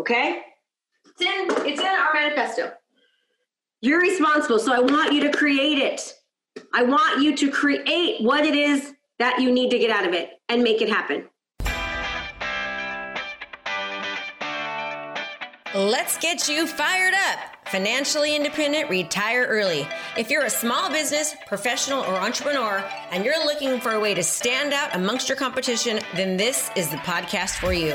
Okay? It's in, it's in our manifesto. You're responsible, so I want you to create it. I want you to create what it is that you need to get out of it and make it happen. Let's get you fired up. Financially independent, retire early. If you're a small business, professional, or entrepreneur, and you're looking for a way to stand out amongst your competition, then this is the podcast for you.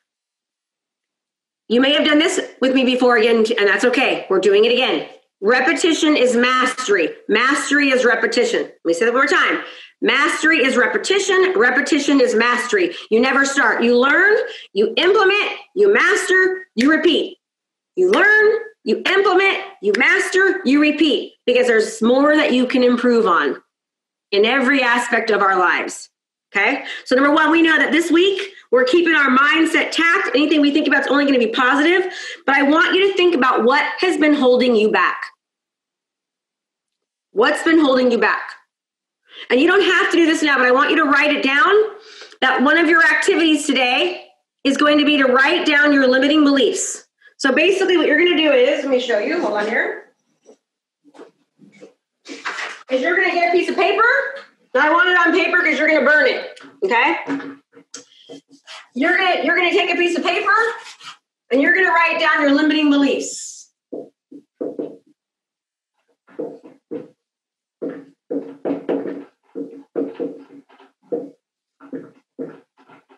you may have done this with me before again, and that's okay. We're doing it again. Repetition is mastery. Mastery is repetition. Let me say that one more time. Mastery is repetition. Repetition is mastery. You never start. You learn, you implement, you master, you repeat. You learn, you implement, you master, you repeat because there's more that you can improve on in every aspect of our lives. Okay? So, number one, we know that this week we're keeping our mindset tapped. Anything we think about is only going to be positive. But I want you to think about what has been holding you back. What's been holding you back? And you don't have to do this now, but I want you to write it down that one of your activities today is going to be to write down your limiting beliefs. So basically, what you're going to do is, let me show you, hold on here, is you're going to get a piece of paper. I want it on paper because you're going to burn it. Okay? You're going to you're going to take a piece of paper and you're going to write down your limiting beliefs.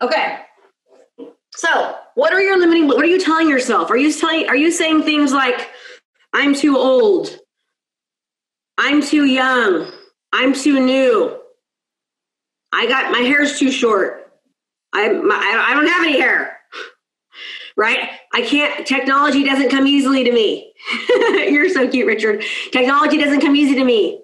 Okay. So, what are your limiting? What are you telling yourself? Are you telling? Are you saying things like, "I'm too old," "I'm too young," "I'm too new," "I got my hair's too short," "I my, I don't have any hair," right? I can't. Technology doesn't come easily to me. You're so cute, Richard. Technology doesn't come easy to me.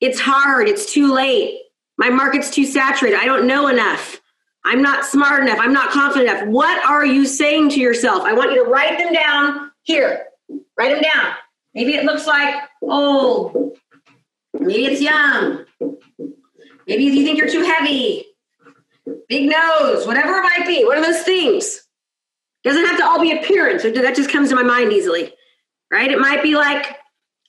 It's hard. It's too late. My market's too saturated. I don't know enough. I'm not smart enough. I'm not confident enough. What are you saying to yourself? I want you to write them down here. Write them down. Maybe it looks like old. Maybe it's young. Maybe you think you're too heavy. Big nose, whatever it might be. What are those things? Doesn't have to all be appearance. That just comes to my mind easily. Right? It might be like,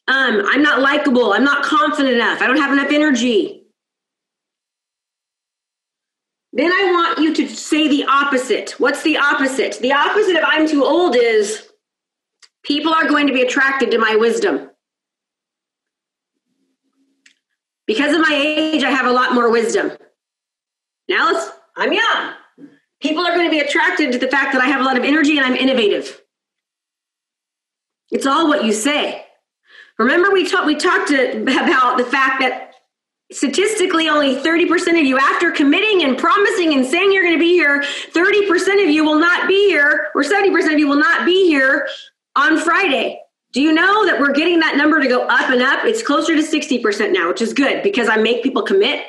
um, I'm not likable. I'm not confident enough. I don't have enough energy. Then I want you to say the opposite. What's the opposite? The opposite of I'm too old is people are going to be attracted to my wisdom. Because of my age, I have a lot more wisdom. Now I'm young. People are going to be attracted to the fact that I have a lot of energy and I'm innovative. It's all what you say. Remember, we talked we talked about the fact that statistically only 30% of you after committing and promising and saying you're going to be here 30% of you will not be here or 70% of you will not be here on friday do you know that we're getting that number to go up and up? It's closer to 60% now which is good because i make people commit.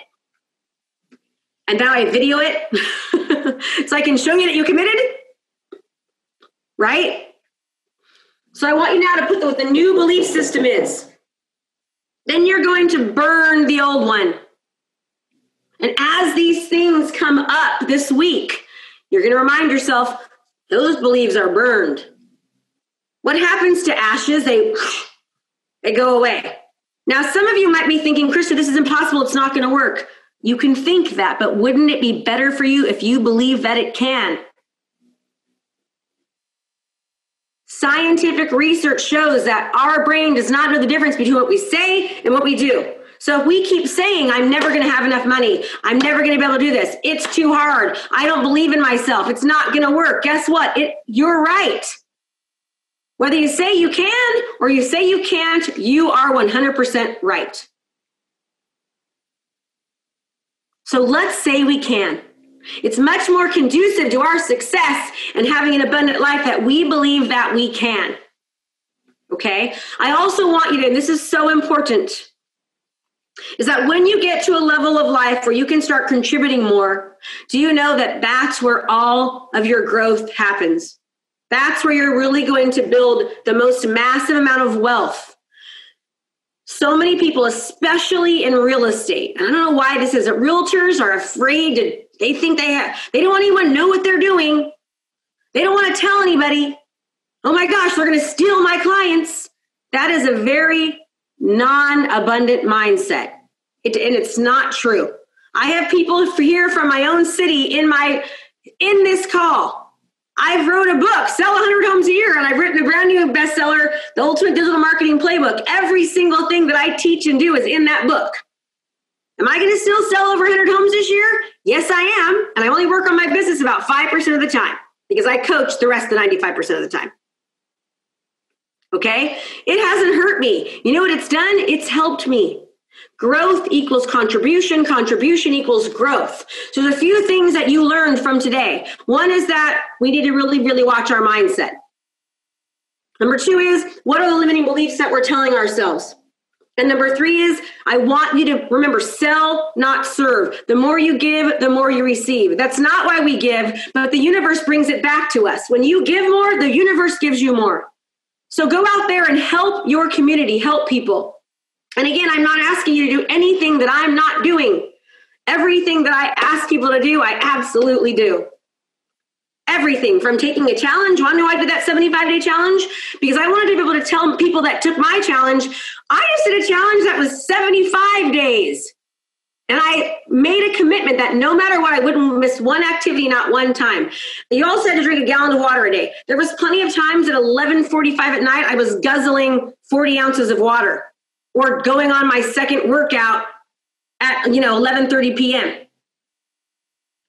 And now i video it. So i can show you that you committed. Right? So i want you now to put what the new belief system is. Then you're going to burn the old one. And as these things come up this week, you're going to remind yourself those beliefs are burned. What happens to ashes? They they go away. Now, some of you might be thinking, Krista, this is impossible. It's not going to work. You can think that, but wouldn't it be better for you if you believe that it can? Scientific research shows that our brain does not know the difference between what we say and what we do. So if we keep saying, I'm never going to have enough money, I'm never going to be able to do this, it's too hard, I don't believe in myself, it's not going to work, guess what? It, you're right. Whether you say you can or you say you can't, you are 100% right. So let's say we can. It's much more conducive to our success and having an abundant life that we believe that we can. Okay? I also want you to, and this is so important, is that when you get to a level of life where you can start contributing more, do you know that that's where all of your growth happens? That's where you're really going to build the most massive amount of wealth. So many people, especially in real estate, I don't know why this is, realtors are afraid to, they think they have, they don't want anyone to know what they're doing. They don't want to tell anybody. Oh my gosh, they're going to steal my clients. That is a very non abundant mindset. It, and it's not true. I have people here from my own city in my in this call. I've wrote a book, sell 100 homes a year, and I've written a brand new bestseller, The Ultimate Digital Marketing Playbook. Every single thing that I teach and do is in that book. Am I going to still sell over 100 homes this year? Yes, I am. And I only work on my business about 5% of the time because I coach the rest of the 95% of the time. Okay? It hasn't hurt me. You know what it's done? It's helped me. Growth equals contribution, contribution equals growth. So there's a few things that you learned from today. One is that we need to really, really watch our mindset. Number two is what are the limiting beliefs that we're telling ourselves? And number three is I want you to remember sell, not serve. The more you give, the more you receive. That's not why we give, but the universe brings it back to us. When you give more, the universe gives you more. So go out there and help your community, help people. And again, I'm not asking you to do anything that I'm not doing. Everything that I ask people to do, I absolutely do. Everything from taking a challenge. Want to know I did that 75 day challenge? Because I wanted to be able to tell people that took my challenge, I just did a challenge that was 75 days. And I made a commitment that no matter what, I wouldn't miss one activity, not one time. You also had to drink a gallon of water a day. There was plenty of times at 11:45 at night I was guzzling 40 ounces of water, or going on my second workout at you know 11:30 p.m.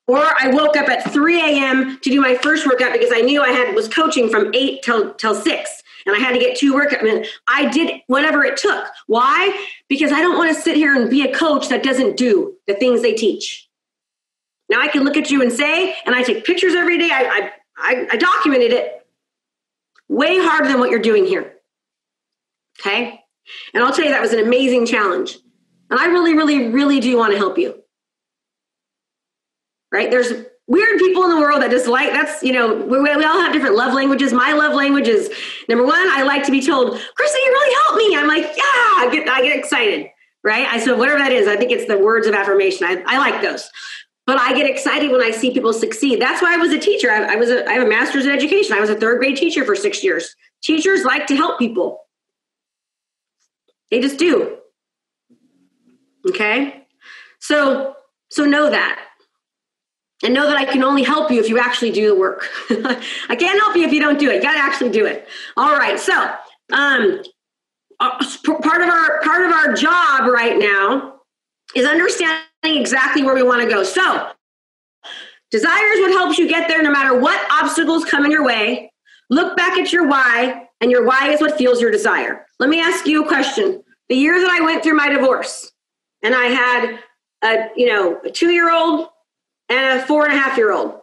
Or I woke up at 3 a.m. to do my first workout because I knew I had was coaching from 8 till till 6 and I had to get two workout. I, mean, I did whatever it took. Why? Because I don't want to sit here and be a coach that doesn't do the things they teach. Now I can look at you and say, and I take pictures every day. I, I, I documented it way harder than what you're doing here. Okay? And I'll tell you, that was an amazing challenge. And I really, really, really do want to help you. Right? There's weird people in the world that just like that's you know we, we all have different love languages. My love language is number one i like to be told krista you really helped me. I'm like yeah. I get, I get excited right? I so whatever that is i think it's the words of affirmation. I, I like those. But i get excited when i see people succeed. That's why i was a teacher. I, I was a, i have a master's in education. I was a third grade teacher for six years. Teachers like to help people they just do okay so so know that and know that I can only help you if you actually do the work. I can't help you if you don't do it. You got to actually do it. All right. So, um, uh, part of our part of our job right now is understanding exactly where we want to go. So, desire is what helps you get there, no matter what obstacles come in your way. Look back at your why, and your why is what fuels your desire. Let me ask you a question. The year that I went through my divorce, and I had a you know a two year old and a four and a half year old.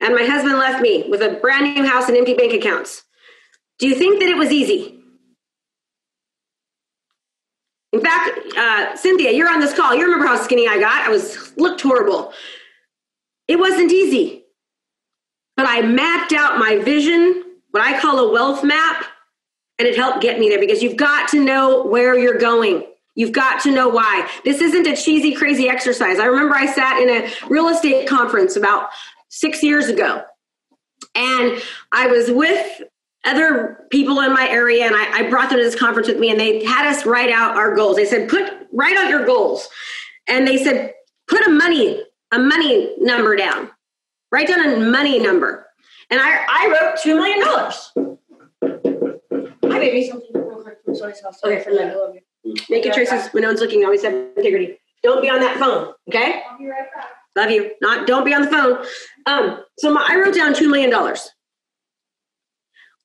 And my husband left me with a brand new house and empty bank accounts. Do you think that it was easy? In fact, uh, Cynthia, you're on this call. You remember how skinny I got? I was looked horrible. It wasn't easy, but I mapped out my vision, what I call a wealth map, and it helped get me there because you've got to know where you're going. You've got to know why. This isn't a cheesy, crazy exercise. I remember I sat in a real estate conference about six years ago, and I was with other people in my area, and I, I brought them to this conference with me, and they had us write out our goals. They said, "Put write out your goals," and they said, "Put a money a money number down. Write down a money number." And I I wrote two million dollars. Baby. Something real quick from Soy's house. Okay, for. Make your choices when no one's looking. Always have integrity. Don't be on that phone. Okay. I'll be right back. Love you. Not. Don't be on the phone. Um. So my, I wrote down two million dollars.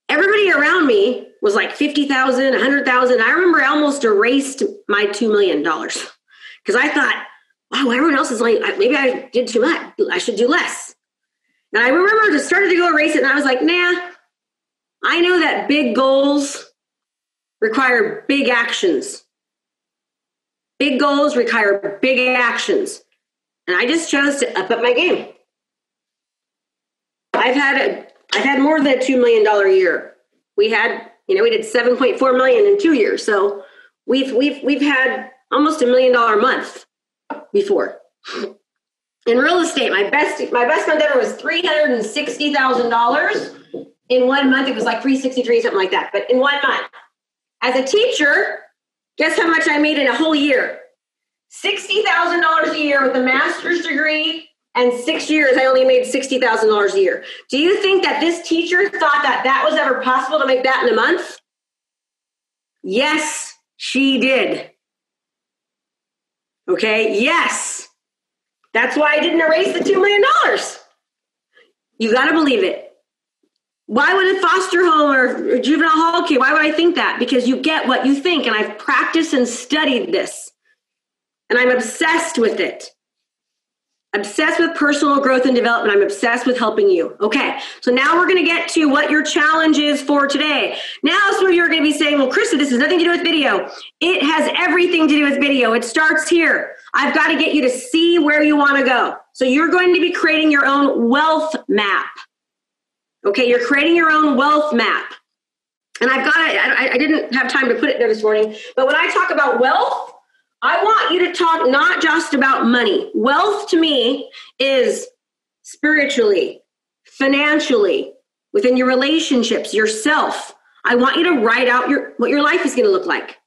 Everybody around me was like fifty thousand, a hundred thousand. I remember I almost erased my two million dollars because I thought, wow, everyone else is like, maybe I did too much. I should do less. And I remember just started to go erase it, and I was like, nah, I know that big goals require big actions. Big goals require big actions. And I just chose to up up my game. I've had a, I've had more than a $2 million year. We had, you know, we did 7.4 million in two years. So we've, we've, we've had almost a million dollar month before. In real estate, my best, my best month ever was $360,000 in one month, it was like three sixty three, something like that. But in one month, as a teacher, guess how much I made in a whole year? Sixty thousand dollars a year with a master's degree. And six years, I only made sixty thousand dollars a year. Do you think that this teacher thought that that was ever possible to make that in a month? Yes, she did. Okay, yes. That's why I didn't erase the $2 million. You got to believe it. Why would a foster home or juvenile hall kid, why would I think that? Because you get what you think. And I've practiced and studied this. And I'm obsessed with it. Obsessed with personal growth and development. I'm obsessed with helping you. Okay, so now we're going to get to what your challenge is for today. Now, some of you are going to be saying, well, Krista, this has nothing to do with video. It has everything to do with video. It starts here. I've got to get you to see where you want to go. So you're going to be creating your own wealth map. Okay, you're creating your own wealth map. And I've got it, I, didn't have time to put it there this morning, but when I talk about wealth, I want you to talk not just about money. Wealth to me is spiritually, financially, within your relationships, yourself. I want you to write out your what your life is going to look like.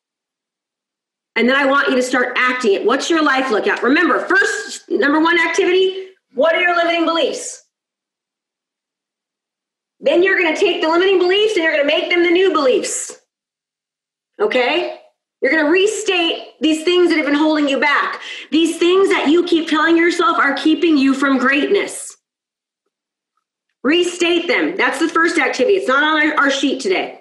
And then I want you to start acting it. What's your life look at? Remember, first number one activity, what are your limiting beliefs? Then you're going to take the limiting beliefs and you're going to make them the new beliefs. Okay? You're going to restate these things that have been holding you back. These things that you keep telling yourself are keeping you from greatness. Restate them. That's the first activity. It's not on our, sheet today.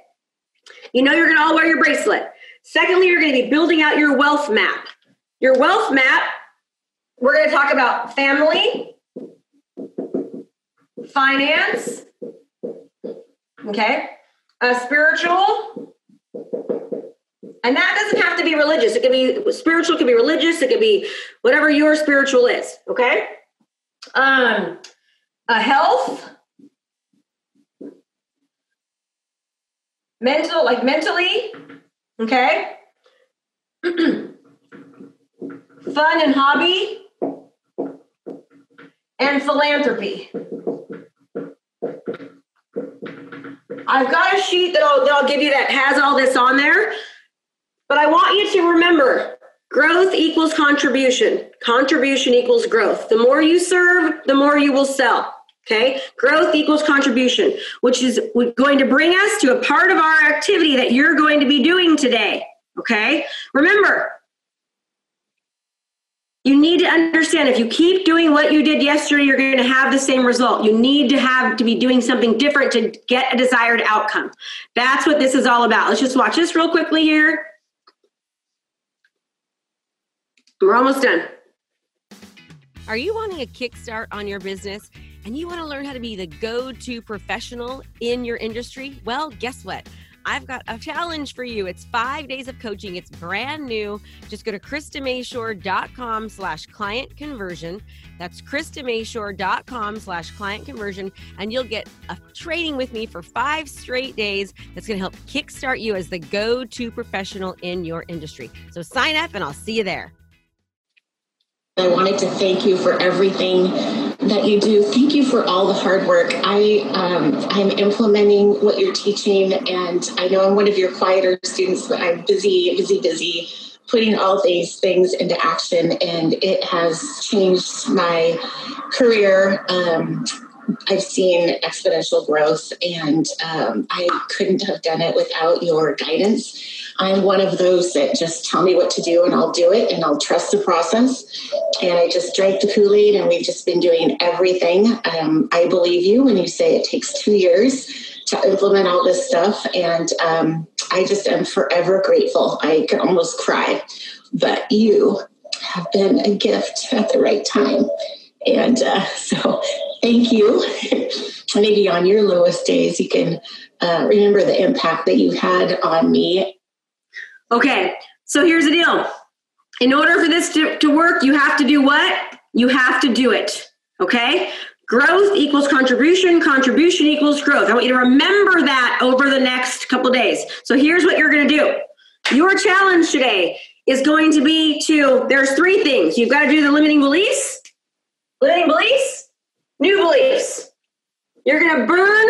You know you're going to all wear your bracelet. Secondly, you're going to be building out your wealth map. Your wealth map, we're going to talk about family, finance, okay, A spiritual, and that doesn't have to be religious. It could be spiritual, it could be religious, it could be whatever your spiritual is. Okay. Um, a health, mental, like mentally. Okay. Fun and hobby, and philanthropy. I've got a sheet that I'll, that I'll give you that has all this on there. But I want you to remember growth equals contribution. Contribution equals growth. The more you serve, the more you will sell. Okay, growth equals contribution, which is going to bring us to a part of our activity that you're going to be doing today. Okay, remember, you need to understand if you keep doing what you did yesterday, you're going to have the same result. You need to have to be doing something different to get a desired outcome. That's what this is all about. Let's just watch this real quickly here. We're almost done. Are you wanting a kickstart on your business and you want to learn how to be the go to professional in your industry? Well, guess what? I've got a challenge for you. It's five days of coaching. It's brand new. Just go to KristaMashore.com slash client conversion. That's KristaMashore.com slash client conversion. And you'll get a training with me for five straight days that's going to help kickstart you as the go to professional in your industry. So sign up and I'll see you there. I wanted to thank you for everything that you do. Thank you for all the hard work. I um, I'm implementing what you're teaching, and I know I'm one of your quieter students, but I'm busy, busy, busy putting all these things into action, and it has changed my career. Um, I've seen exponential growth, and um, I couldn't have done it without your guidance I'm one of those that just tell me what to do and I'll do it and I'll trust the process. And I just drank the Kool Aid and we've just been doing everything. Um, I believe you when you say it takes two years to implement all this stuff. And um, I just am forever grateful. I could almost cry. But you have been a gift at the right time. And uh, so, thank you. Maybe on your lowest days, you can uh, remember the impact that you had on me. Okay, so here's the deal. In order for this to, to work, you have to do what? You have to do it. Okay? Growth equals contribution, contribution equals growth. I want you to remember that over the next couple days. So here's what you're going to do. Your challenge today is going to be to, there's three things. You've got to do the limiting beliefs, limiting beliefs, new beliefs. You're going to burn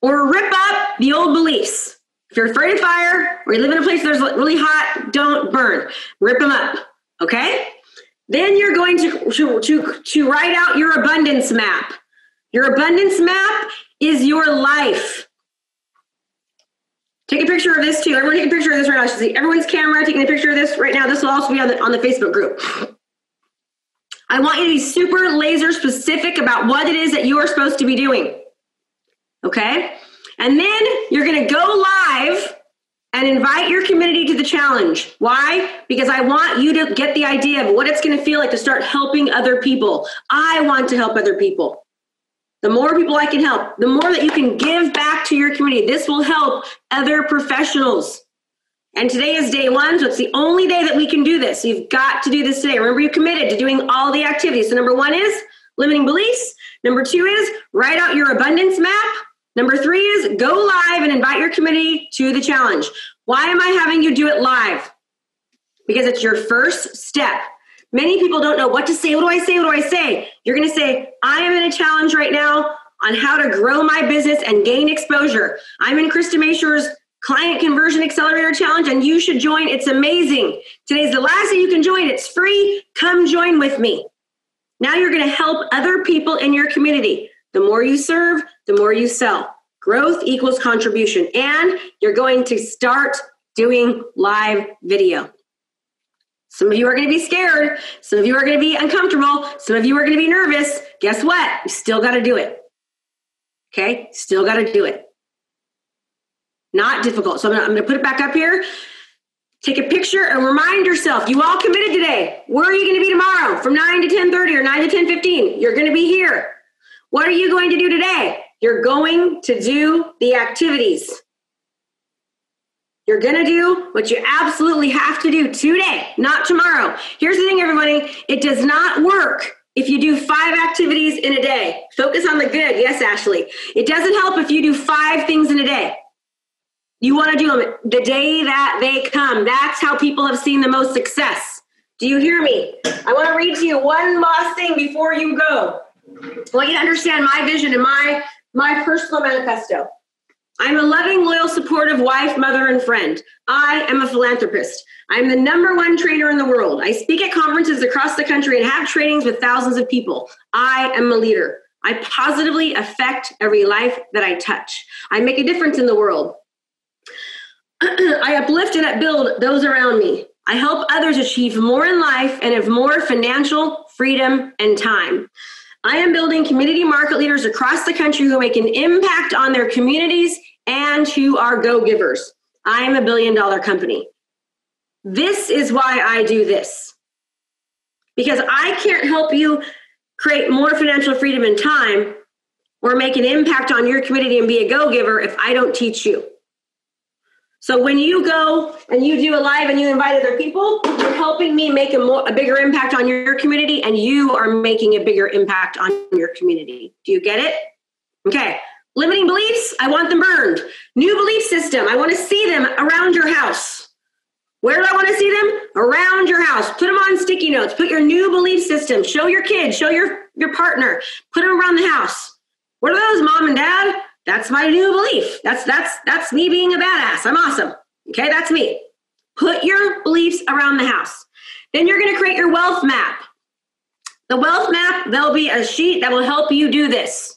or rip up the old beliefs. If you're afraid of fire or you live in a place that's really hot, don't burn. Rip them up. Okay? Then you're going to, to, to, to write out your abundance map. Your abundance map is your life. Take a picture of this too. Everyone take a picture of this right now. I should see everyone's camera taking a picture of this right now. This will also be on the on the Facebook group. I want you to be super laser specific about what it is that you are supposed to be doing. Okay? And then you're going to go live and invite your community to the challenge. Why? Because I want you to get the idea of what it's going to feel like to start helping other people. I want to help other people. The more people I can help, the more that you can give back to your community. This will help other professionals. And today is day one, so it's the only day that we can do this. So you've got to do this today. Remember, you committed to doing all the activities. So, number one is limiting beliefs. Number two is write out your abundance map. Number three is go live and invite your community to the challenge. Why am I having you do it live? Because it's your first step. Many people don't know what to say. What do I say? What do I say? You're going to say, I am in a challenge right now on how to grow my business and gain exposure. I'm in Krista Mashore's Client Conversion Accelerator Challenge, and you should join. It's amazing. Today's the last day you can join. It's free. Come join with me. Now you're going to help other people in your community. The more you serve, the more you sell. Growth equals contribution. And you're going to start doing live video. Some of you are going to be scared. Some of you are going to be uncomfortable. Some of you are going to be nervous. Guess what? You still got to do it. Okay? Still got to do it. Not difficult. So I'm going to put it back up here. Take a picture and remind yourself, you all committed today. Where are you going to be tomorrow from 9 to 10:30 or 9 to 10:15? You're going to be here. What are you going to do today? You're going to do the activities. You're going to do what you absolutely have to do today, not tomorrow. Here's the thing, everybody it does not work if you do five activities in a day. Focus on the good. Yes, Ashley. It doesn't help if you do five things in a day. You want to do them the day that they come. That's how people have seen the most success. Do you hear me? I want to read to you one last thing before you go. I want you to understand my vision and my my personal manifesto. I'm a loving, loyal, supportive wife, mother, and friend. I am a philanthropist. I'm the number one trainer in the world. I speak at conferences across the country and have trainings with thousands of people. I am a leader. I positively affect every life that I touch. I make a difference in the world. I uplift and upbuild those around me. I help others achieve more in life and have more financial freedom and time. I am building community market leaders across the country who make an impact on their communities and who are go givers. I am a billion dollar company. This is why I do this. Because I can't help you create more financial freedom and time or make an impact on your community and be a go giver if I don't teach you. So when you go and you do a live and you invite other people, you're helping me make a, more, a bigger impact on your community, and you are making a bigger impact on your community. Do you get it? Okay. Limiting beliefs, I want them burned. New belief system, I want to see them around your house. Where do I want to see them? Around your house. Put them on sticky notes. Put your new belief system. Show your kids, show your, your partner. Put them around the house. What are those, mom and dad? That's my new belief. That's that's that's me being a badass. I'm awesome. Okay, that's me. Put your beliefs around the house. Then you're going to create your wealth map. The wealth map, there'll be a sheet that will help you do this.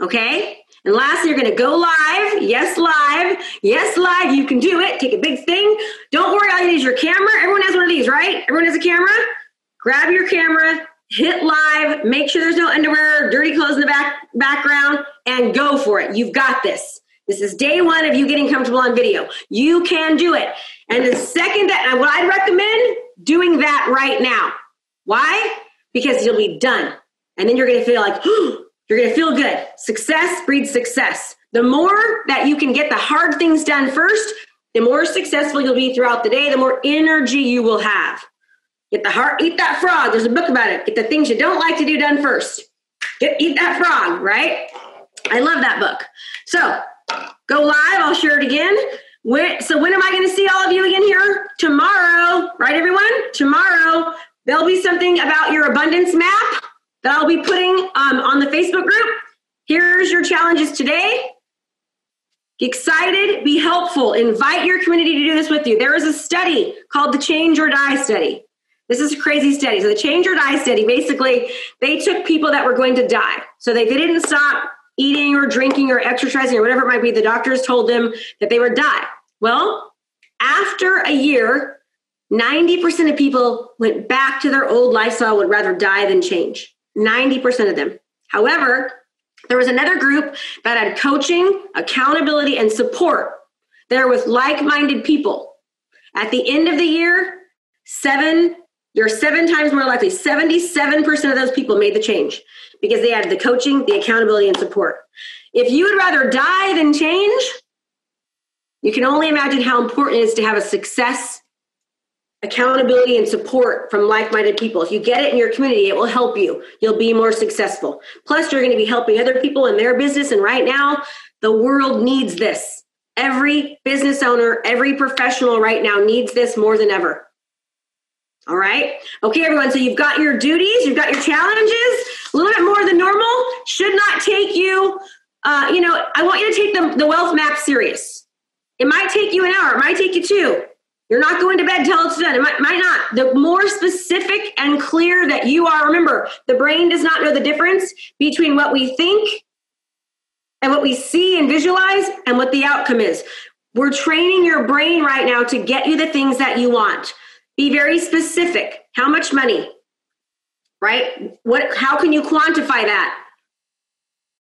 Okay? And lastly, you're going to go live. Yes, live. Yes, live. You can do it. Take a big thing. Don't worry, all you need is your camera. Everyone has one of these, right? Everyone has a camera. Grab your camera, hit live, make sure there's no underwear, dirty clothes in the back background, and go for it. You've got this. This is day one of you getting comfortable on video. You can do it. And the second that, what I'd recommend, doing that right now. Why? Because you'll be done. And then you're going to feel like, you're going to feel good. Success breeds success. The more that you can get the hard things done first, the more successful you'll be throughout the day, the more energy you will have. Get the heart, eat that frog. There's a book about it. Get the things you don't like to do done first. Get eat that frog, right? I love that book. So go live. I'll share it again. When, so when am I going to see all of you again here? Tomorrow, right, everyone? Tomorrow there'll be something about your abundance map that I'll be putting um, on the Facebook group. Here's your challenges today. Get excited, be helpful, invite your community to do this with you. There is a study called the Change or Die study. This is a crazy study. So the Change or Die study, basically, they took people that were going to die. So they, they didn't stop eating or drinking or exercising or whatever it might be. The doctors told them that they would die. Well, after a year, 90% of people went back to their old lifestyle, would rather die than change. 90% of them. However, there was another group that had coaching, accountability, and support. There with like-minded people. At the end of the year, seven, you're seven times more likely. 77% of those people made the change because they had the coaching, the accountability, and support. If you would rather die than change, you can only imagine how important it is to have a success accountability and support from like-minded people if you get it in your community it will help you you'll be more successful plus you're going to be helping other people in their business and right now the world needs this every business owner every professional right now needs this more than ever all right okay everyone so you've got your duties you've got your challenges a little bit more than normal should not take you uh, you know i want you to take the, the wealth map serious it might take you an hour it might take you two you're not going to bed till it's done. It might, might not. The more specific and clear that you are, remember, the brain does not know the difference between what we think and what we see and visualize and what the outcome is. We're training your brain right now to get you the things that you want. Be very specific. How much money? Right? What how can you quantify that?